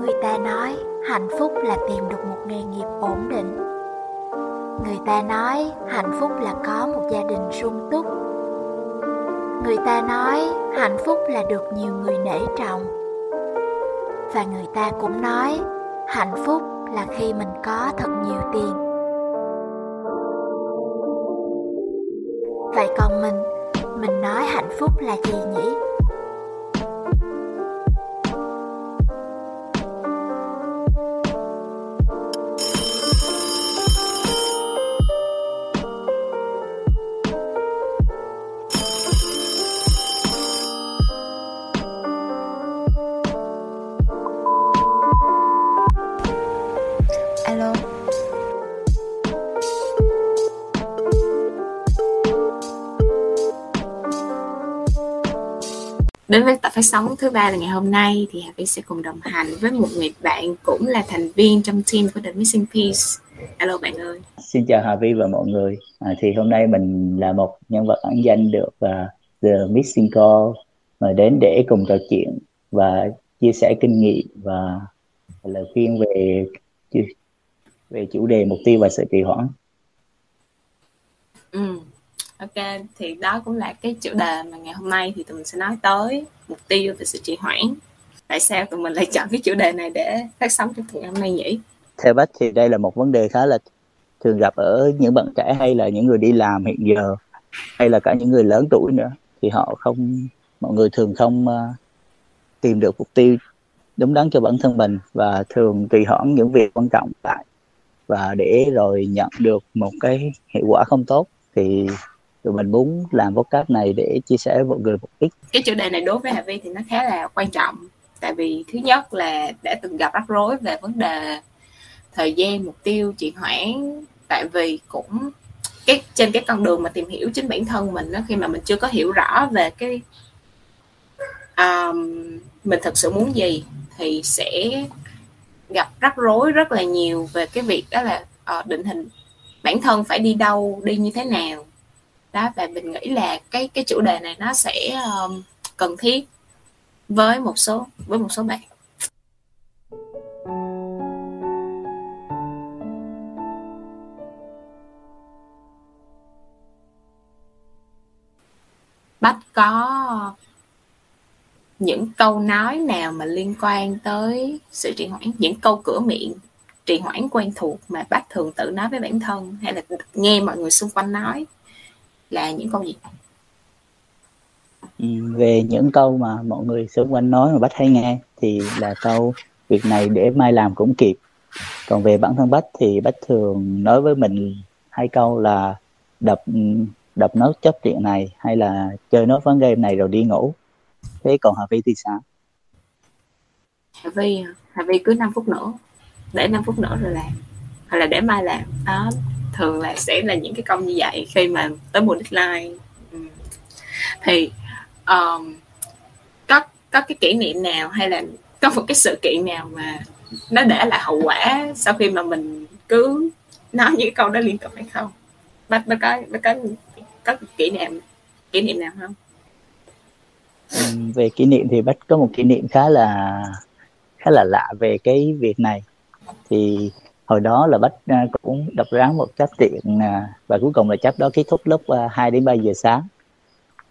người ta nói hạnh phúc là tìm được một nghề nghiệp ổn định. Người ta nói hạnh phúc là có một gia đình sung túc. Người ta nói hạnh phúc là được nhiều người nể trọng. Và người ta cũng nói hạnh phúc là khi mình có thật nhiều tiền. Vậy còn mình mình nói hạnh phúc là gì nhỉ? Đến với tập phát sóng thứ ba là ngày hôm nay thì Hà Vy sẽ cùng đồng hành với một người bạn cũng là thành viên trong team của The Missing Piece. Hello bạn ơi. Xin chào Hà Vi và mọi người. À, thì hôm nay mình là một nhân vật ẩn danh được uh, The Missing Call mời đến để cùng trò chuyện và chia sẻ kinh nghiệm và lời khuyên về về chủ đề mục tiêu và sự trì hoãn. Ừ ok thì đó cũng là cái chủ đề mà ngày hôm nay thì tụi mình sẽ nói tới mục tiêu về sự trì hoãn. Tại sao tụi mình lại chọn cái chủ đề này để phát sóng trong ngày hôm nay nhỉ? Theo bách thì đây là một vấn đề khá là thường gặp ở những bạn trẻ hay là những người đi làm hiện giờ hay là cả những người lớn tuổi nữa thì họ không mọi người thường không uh, tìm được mục tiêu đúng đắn cho bản thân mình và thường trì hoãn những việc quan trọng lại. Và để rồi nhận được một cái hiệu quả không tốt thì tụi mình muốn làm podcast này để chia sẻ với mọi người một ít. Cái chủ đề này đối với Hà Vi thì nó khá là quan trọng. Tại vì thứ nhất là đã từng gặp rắc rối về vấn đề thời gian mục tiêu trì hoãn tại vì cũng cái trên cái con đường mà tìm hiểu chính bản thân mình đó khi mà mình chưa có hiểu rõ về cái um, mình thật sự muốn gì thì sẽ gặp rắc rối rất là nhiều về cái việc đó là uh, định hình bản thân phải đi đâu đi như thế nào đó và mình nghĩ là cái cái chủ đề này nó sẽ um, cần thiết với một số với một số bạn. Bách có những câu nói nào mà liên quan tới sự trì hoãn những câu cửa miệng trì hoãn quen thuộc mà bác thường tự nói với bản thân hay là nghe mọi người xung quanh nói? Là những câu gì? Về những câu mà mọi người xung quanh nói mà bách hay nghe thì là câu việc này để mai làm cũng kịp. Còn về bản thân bách thì bách thường nói với mình hai câu là đập đập nốt chấp chuyện này hay là chơi nốt ván game này rồi đi ngủ. Thế còn hà vi thì sao? Hà vi hà vi cứ 5 phút nữa để 5 phút nữa rồi làm. Hay là để mai làm. Đó thường là sẽ là những cái công như vậy khi mà tới mùa deadline. Ừ. Thì um, có có cái kỷ niệm nào hay là có một cái sự kiện nào mà nó để lại hậu quả sau khi mà mình cứ nói những câu đó liên tục hay không? Bác bác có bác có có kỷ niệm kỷ niệm nào không? Về kỷ niệm thì bác có một kỷ niệm khá là khá là lạ về cái việc này. Thì hồi đó là bách à, cũng đập ráng một cách tiện à, và cuối cùng là chấp đó kết thúc lúc à, 2 đến 3 giờ sáng.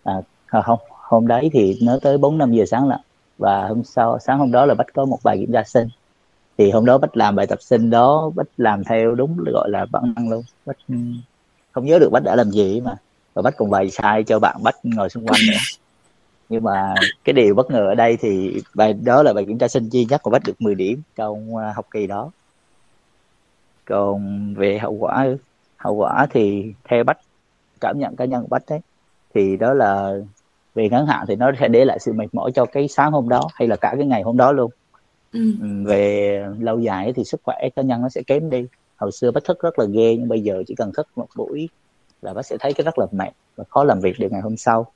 À, không hôm đấy thì nó tới 4 5 giờ sáng lận. Và hôm sau sáng hôm đó là bách có một bài kiểm tra sinh. Thì hôm đó bách làm bài tập sinh đó bách làm theo đúng gọi là bản năng luôn. Bách ừ, không nhớ được bách đã làm gì mà. Và bách còn bài sai cho bạn bách ngồi xung quanh nữa. Nhưng mà cái điều bất ngờ ở đây thì bài đó là bài kiểm tra sinh duy nhất của bách được 10 điểm trong học kỳ đó còn về hậu quả hậu quả thì theo bách cảm nhận cá nhân của bách đấy thì đó là về ngắn hạn thì nó sẽ để lại sự mệt mỏi cho cái sáng hôm đó hay là cả cái ngày hôm đó luôn. Ừ. về lâu dài thì sức khỏe cá nhân nó sẽ kém đi. Hồi xưa bách thức rất là ghê nhưng bây giờ chỉ cần thức một buổi là bác sẽ thấy cái rất là mệt và khó làm việc được ngày hôm sau.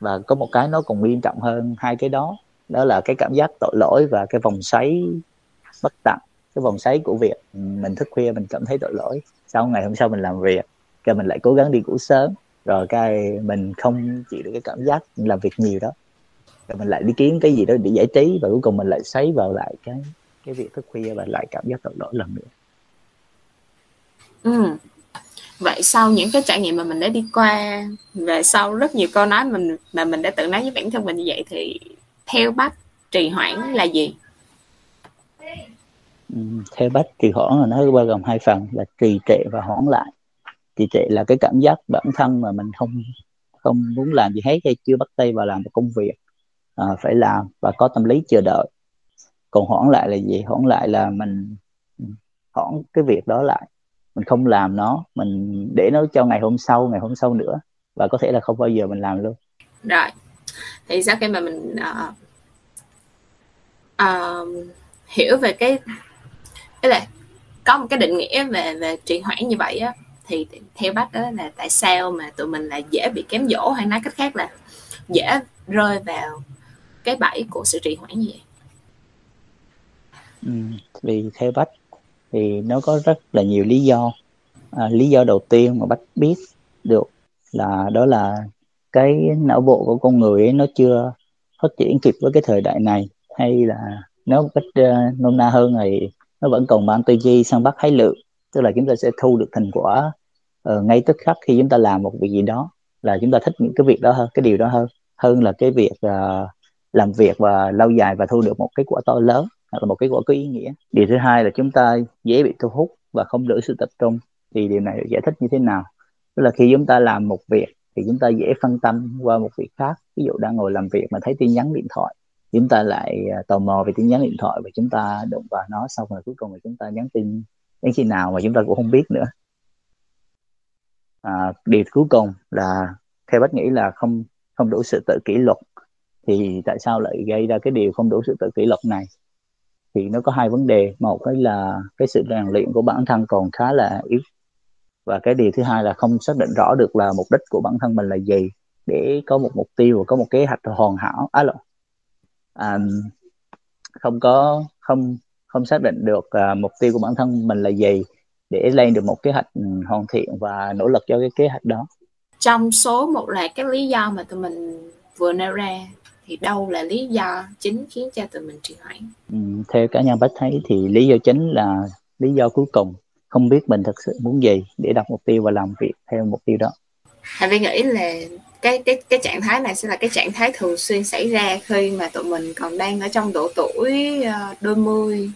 Và có một cái nó còn nghiêm trọng hơn hai cái đó đó là cái cảm giác tội lỗi và cái vòng xoáy bất tận cái vòng xoáy của việc ừ, mình thức khuya mình cảm thấy tội lỗi. Sau ngày hôm sau mình làm việc, cái mình lại cố gắng đi ngủ sớm. Rồi cái mình không chịu được cái cảm giác làm việc nhiều đó. Rồi mình lại đi kiếm cái gì đó để giải trí và cuối cùng mình lại xoáy vào lại cái cái việc thức khuya và lại cảm giác tội lỗi lần nữa. Ừ. vậy sau những cái trải nghiệm mà mình đã đi qua, về sau rất nhiều câu nói mình, mà mình đã tự nói với bản thân mình như vậy thì theo bác trì hoãn là gì? Ừ, theo bách trì hoãn là nó bao gồm hai phần là trì trệ và hoãn lại. Trì trệ là cái cảm giác bản thân mà mình không không muốn làm gì hết hay chưa bắt tay vào làm một công việc à, phải làm và có tâm lý chờ đợi. Còn hoãn lại là gì? Hoãn lại là mình hoãn cái việc đó lại. Mình không làm nó mình để nó cho ngày hôm sau ngày hôm sau nữa và có thể là không bao giờ mình làm luôn. Rồi. Thì sau khi mà mình uh, uh, hiểu về cái ý là có một cái định nghĩa về về trì hoãn như vậy á thì theo bác đó là tại sao mà tụi mình là dễ bị kém dỗ hay nói cách khác là dễ rơi vào cái bẫy của sự trì hoãn như vậy? Ừ, vì theo bách thì nó có rất là nhiều lý do. À, lý do đầu tiên mà bách biết được là đó là cái não bộ của con người ấy nó chưa phát triển kịp với cái thời đại này hay là nó cách uh, nôm na hơn thì nó vẫn còn mang tư duy săn bắt hái lượm tức là chúng ta sẽ thu được thành quả uh, ngay tức khắc khi chúng ta làm một việc gì đó là chúng ta thích những cái việc đó hơn cái điều đó hơn hơn là cái việc uh, làm việc và lâu dài và thu được một cái quả to lớn hoặc là một cái quả có ý nghĩa. Điều thứ hai là chúng ta dễ bị thu hút và không giữ sự tập trung thì điều này được giải thích như thế nào? Tức là khi chúng ta làm một việc thì chúng ta dễ phân tâm qua một việc khác. Ví dụ đang ngồi làm việc mà thấy tin nhắn điện thoại chúng ta lại à, tò mò về tiếng nhắn điện thoại và chúng ta đụng vào nó xong rồi cuối cùng là chúng ta nhắn tin đến khi nào mà chúng ta cũng không biết nữa. À, điều cuối cùng là theo bác nghĩ là không không đủ sự tự kỷ luật. Thì tại sao lại gây ra cái điều không đủ sự tự kỷ luật này? Thì nó có hai vấn đề. Một cái là cái sự rèn luyện của bản thân còn khá là yếu. Và cái điều thứ hai là không xác định rõ được là mục đích của bản thân mình là gì để có một mục tiêu và có một kế hoạch hoàn hảo. À, à, không có không không xác định được uh, mục tiêu của bản thân mình là gì để lên được một kế hoạch ừ, hoàn thiện và nỗ lực cho cái kế hoạch đó. Trong số một loạt các lý do mà tụi mình vừa nêu ra thì đâu là lý do chính khiến cho tụi mình trì hoãn? Ừ, theo cá nhân bách thấy thì lý do chính là lý do cuối cùng không biết mình thực sự muốn gì để đặt mục tiêu và làm việc theo mục tiêu đó. Hà Vi nghĩ là cái cái cái trạng thái này sẽ là cái trạng thái thường xuyên xảy ra khi mà tụi mình còn đang ở trong độ tuổi ờ, đôi mươi.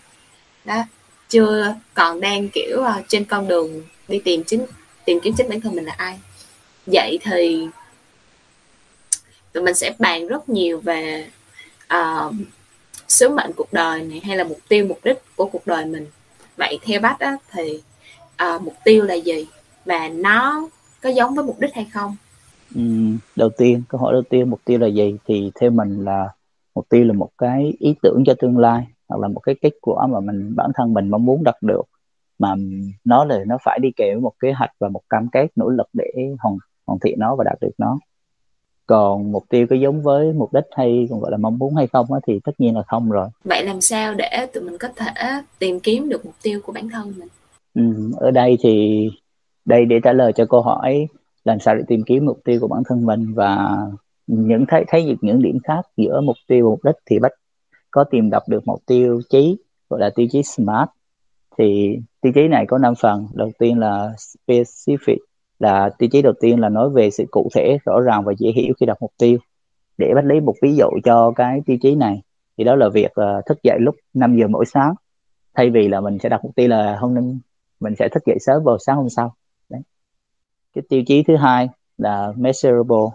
Đó. Chưa còn đang kiểu ờ, trên con đường đi tìm chính tìm kiếm chính bản thân mình là ai. Vậy thì tụi mình sẽ bàn rất nhiều về uh, sứ mệnh cuộc đời này hay là mục tiêu mục đích của cuộc đời mình. Vậy theo bác á, thì uh, mục tiêu là gì? Và nó có giống với mục đích hay không? Đầu tiên câu hỏi đầu tiên mục tiêu là gì? Thì theo mình là mục tiêu là một cái ý tưởng cho tương lai hoặc là một cái kết quả mà mình bản thân mình mong muốn đạt được. Mà nó là nó phải đi kèm với một kế hoạch và một cam kết nỗ lực để hoàn hoàn thiện nó và đạt được nó. Còn mục tiêu có giống với mục đích hay còn gọi là mong muốn hay không á, thì tất nhiên là không rồi. Vậy làm sao để tụi mình có thể tìm kiếm được mục tiêu của bản thân mình? Ừ, ở đây thì đây để trả lời cho câu hỏi làm sao để tìm kiếm mục tiêu của bản thân mình và những thấy thấy được những điểm khác giữa mục tiêu và mục đích thì bách có tìm đọc được một tiêu chí gọi là tiêu chí smart. Thì tiêu chí này có 5 phần. Đầu tiên là specific là tiêu chí đầu tiên là nói về sự cụ thể rõ ràng và dễ hiểu khi đặt mục tiêu. Để bắt lấy một ví dụ cho cái tiêu chí này thì đó là việc uh, thức dậy lúc 5 giờ mỗi sáng. Thay vì là mình sẽ đặt mục tiêu là hôm nay mình sẽ thức dậy sớm vào sáng hôm sau cái tiêu chí thứ hai là measurable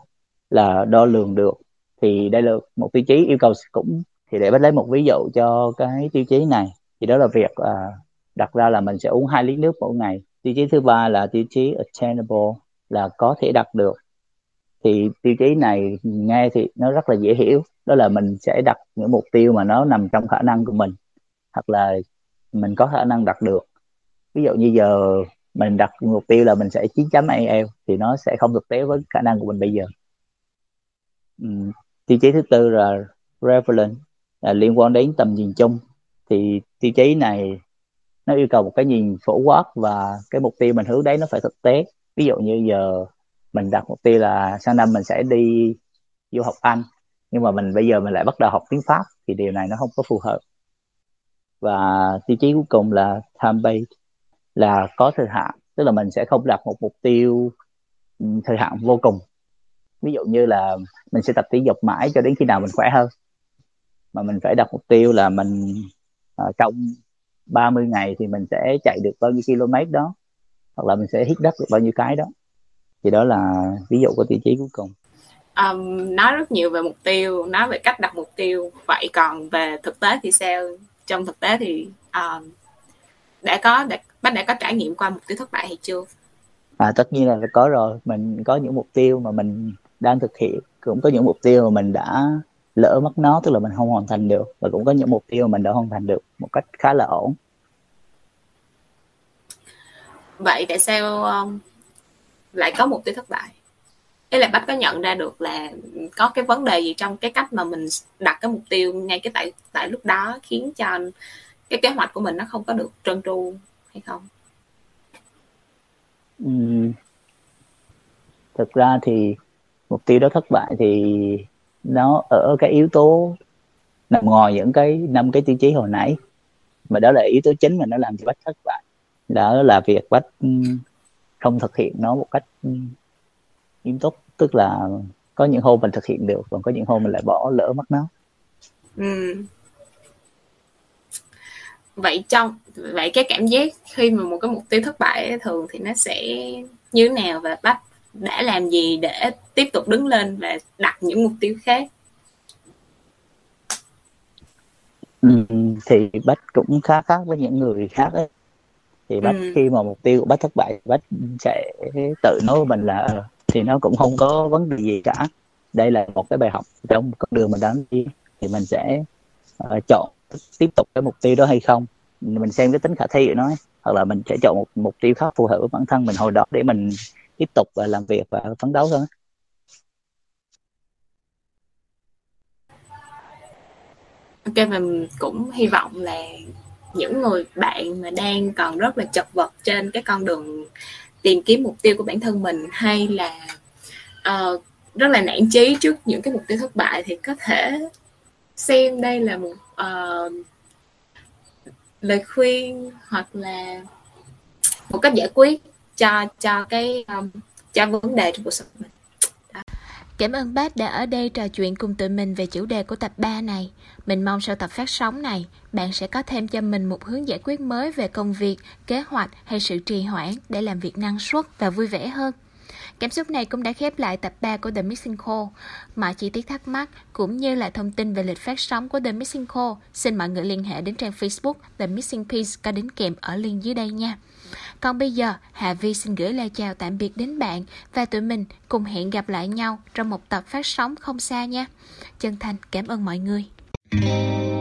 là đo lường được. Thì đây là một tiêu chí yêu cầu cũng thì để bắt lấy một ví dụ cho cái tiêu chí này thì đó là việc uh, đặt ra là mình sẽ uống hai lít nước mỗi ngày. Tiêu chí thứ ba là tiêu chí attainable là có thể đạt được. Thì tiêu chí này nghe thì nó rất là dễ hiểu. Đó là mình sẽ đặt những mục tiêu mà nó nằm trong khả năng của mình hoặc là mình có khả năng đạt được. Ví dụ như giờ mình đặt mục tiêu là mình sẽ 9 chấm IELTS thì nó sẽ không thực tế với khả năng của mình bây giờ. Uhm, tiêu chí thứ tư là relevant là liên quan đến tầm nhìn chung. Thì tiêu chí này nó yêu cầu một cái nhìn phổ quát và cái mục tiêu mình hướng đấy nó phải thực tế. Ví dụ như giờ mình đặt mục tiêu là sang năm mình sẽ đi du học Anh nhưng mà mình bây giờ mình lại bắt đầu học tiếng pháp thì điều này nó không có phù hợp. Và tiêu chí cuối cùng là time based là có thời hạn tức là mình sẽ không đặt một mục tiêu ừ, thời hạn vô cùng. Ví dụ như là mình sẽ tập thể dục mãi cho đến khi nào mình khỏe hơn. Mà mình phải đặt mục tiêu là mình uh, trong 30 ngày thì mình sẽ chạy được bao nhiêu km đó hoặc là mình sẽ hít đất được bao nhiêu cái đó. Thì đó là ví dụ của tiêu chí cuối cùng. Um, nói rất nhiều về mục tiêu nói về cách đặt mục tiêu. Vậy còn về thực tế thì sao? Trong thực tế thì um, đã có đã, bác đã có trải nghiệm qua mục tiêu thất bại hay chưa? À tất nhiên là có rồi. Mình có những mục tiêu mà mình đang thực hiện cũng có những mục tiêu mà mình đã lỡ mất nó tức là mình không hoàn thành được. Và cũng có những mục tiêu mà mình đã hoàn thành được một cách khá là ổn. Vậy tại sao um, lại có mục tiêu thất bại? Ý là bác có nhận ra được là có cái vấn đề gì trong cái cách mà mình đặt cái mục tiêu ngay cái tại tại lúc đó khiến cho cái kế hoạch của mình nó không có được trơn tru hay không? Ừ. Thực ra thì mục tiêu đó thất bại thì nó ở cái yếu tố nằm ngoài những cái năm cái tiêu chí hồi nãy mà đó là yếu tố chính mà nó làm cho bách thất bại đó là việc bách không thực hiện nó một cách nghiêm túc tức là có những hôm mình thực hiện được còn có những hôm mình lại bỏ lỡ mất nó ừ. Vậy trong vậy cái cảm giác khi mà một cái mục tiêu thất bại thường thì nó sẽ như thế nào và bách đã làm gì để tiếp tục đứng lên và đặt những mục tiêu khác ừ, thì bách cũng khá khác với những người khác ấy. thì bách ừ. khi mà mục tiêu của bách thất bại bách sẽ tự nói với mình là ờ, thì nó cũng không có vấn đề gì cả đây là một cái bài học trong con đường mình đang đi thì mình sẽ uh, chọn tiếp tục cái mục tiêu đó hay không. Mình xem cái tính khả thi của nó hoặc là mình sẽ chọn một mục tiêu khác phù hợp với bản thân mình hồi đó để mình tiếp tục và làm việc và phấn đấu hơn ok và cũng hy vọng là những người bạn mà đang còn rất là chật vật trên cái con đường tìm kiếm mục tiêu của bản thân mình hay là uh, rất là nản chí trước những cái mục tiêu thất bại thì có thể xem đây là một uh, lời khuyên hoặc là một cách giải quyết cho cho cái um, cho vấn đề trong cuộc sống mình Cảm ơn bác đã ở đây trò chuyện cùng tụi mình về chủ đề của tập 3 này. Mình mong sau tập phát sóng này, bạn sẽ có thêm cho mình một hướng giải quyết mới về công việc, kế hoạch hay sự trì hoãn để làm việc năng suất và vui vẻ hơn. Cảm xúc này cũng đã khép lại tập 3 của The Missing Call. Mọi chi tiết thắc mắc cũng như là thông tin về lịch phát sóng của The Missing Call, xin mọi người liên hệ đến trang Facebook The Missing Piece có đính kèm ở link dưới đây nha. Còn bây giờ, Hà Vi xin gửi lời chào tạm biệt đến bạn và tụi mình cùng hẹn gặp lại nhau trong một tập phát sóng không xa nha. Chân thành cảm ơn mọi người. Thank you.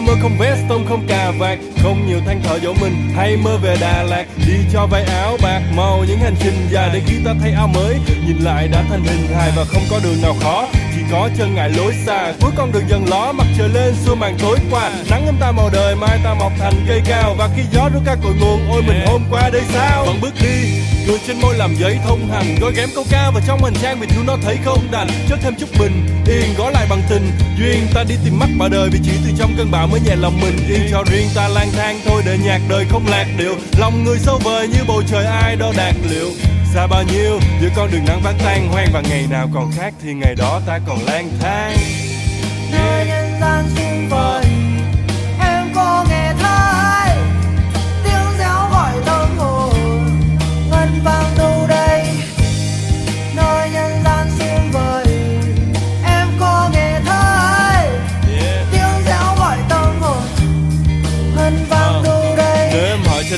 Mưa không vest tông không cà vạt không nhiều than thở dỗ mình, hay mơ về đà lạt. Đi cho vay áo bạc màu những hành trình dài để khi ta thay áo mới. Nhìn lại đã thành hình hài và không có đường nào khó. Chỉ có chân ngại lối xa, cuối con đường dần ló. Mặt trời lên, xua màn tối qua. Nắng em ta màu đời, mai ta mọc thành cây cao. Và khi gió rút ca cội nguồn, ôi mình hôm qua đây sao? Vẫn bước đi cười trên môi làm giấy thông hành. Gói ghém câu ca vào trong hành trang vì thiếu nó thấy không đành. Cho thêm chút bình yên gói lại bằng tình. Duyên ta đi tìm mắt bà đời vì chỉ từ trong cơn bão mới nhẹ lòng mình. Yên cho riêng ta lang thang thôi để nhạc đời không lạc điệu. Lòng người sâu vời như bầu trời ai đó đạt liệu. Xa bao nhiêu giữa con đường nắng vắng tan hoang và ngày nào còn khác thì ngày đó ta còn lang thang. Nơi nhân gian xung vời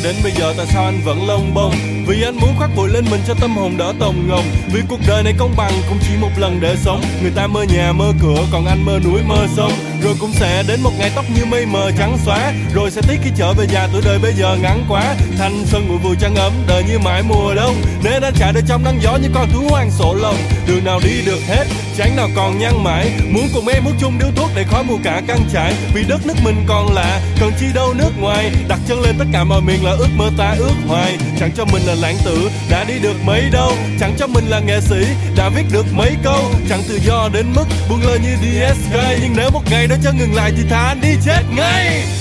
đến bây giờ tại sao anh vẫn lông bông? Vì anh muốn khoác bụi lên mình cho tâm hồn đỡ tồng ngồng. Vì cuộc đời này công bằng cũng chỉ một lần để sống. Người ta mơ nhà, mơ cửa, còn anh mơ núi, mơ sông rồi cũng sẽ đến một ngày tóc như mây mờ trắng xóa. Rồi sẽ tiếc khi trở về già tuổi đời bây giờ ngắn quá. Thanh xuân mùi vui trăng ấm, đời như mãi mùa đông. Nên anh chạy đời trong nắng gió như con thú hoang sổ lồng. Đường nào đi được hết, chán nào còn nhăn mãi. Muốn cùng em hút chung điếu thuốc để khói mù cả căng trải vì đất nước mình còn lạ, cần chi đâu nước ngoài. Đặt chân lên tất cả mọi miền là ước mơ ta ước hoài. Chẳng cho mình là lãng tử, đã đi được mấy đâu. Chẳng cho mình là nghệ sĩ, đã viết được mấy câu. Chẳng tự do đến mức buông lời như DSK nhưng nếu một ngày đó cho ngừng lại thì thà anh đi chết ngay.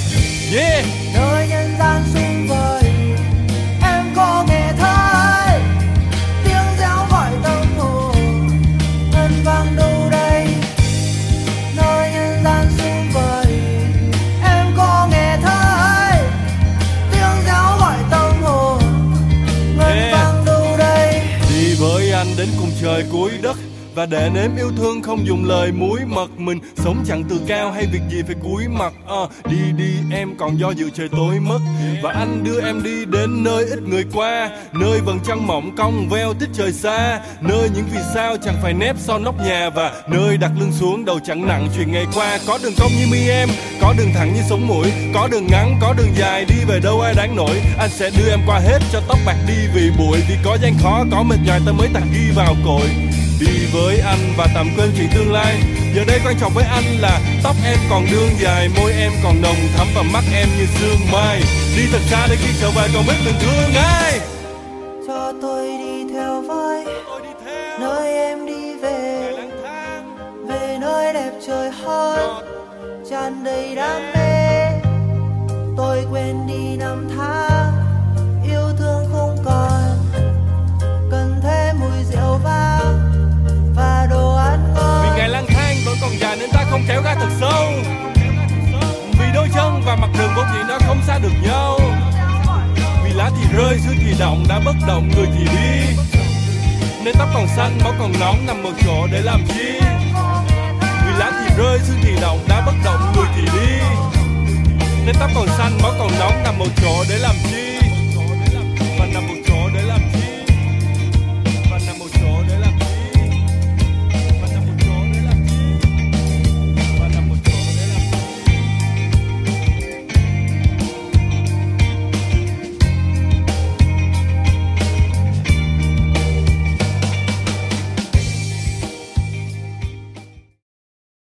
Và để nếm yêu thương không dùng lời muối mật mình sống chẳng từ cao hay việc gì phải cúi mặt. À, đi đi em còn do dự trời tối mất. Và anh đưa em đi đến nơi ít người qua nơi vầng trăng mỏng cong veo tích trời xa nơi những vì sao chẳng phải nép son nóc nhà và nơi đặt lưng xuống đầu chẳng nặng chuyện ngày qua. Có đường cong như mi em có đường thẳng như sống mũi có đường ngắn có đường dài đi về đâu ai đáng nổi. Anh sẽ đưa em qua hết cho tóc bạc đi vì bụi vì có gian khó có mệt nhòi ta mới tạc ghi vào cội đi với anh và tạm quên chuyện tương lai. Giờ đây quan trọng với anh là tóc em còn đương dài môi em còn nồng thắm và mắt em như sương mai. Đi thật xa để khi trở về còn biết từng thương ai. Cho tôi đi theo với nơi em đi về. Về nơi đẹp trời hơn tràn đầy đam mê kéo ga thật sâu. Vì đôi chân và mặt đường vốn dĩ nó không xa được nhau. Vì lá thì rơi xương thì động đã bất động, người thì đi. Nên tóc còn xanh, máu còn nóng, nằm một chỗ để làm chi? Vì lá thì rơi xương thì động đã bất động, người thì đi. Nên tóc còn xanh, máu còn nóng, nằm một chỗ để làm chi?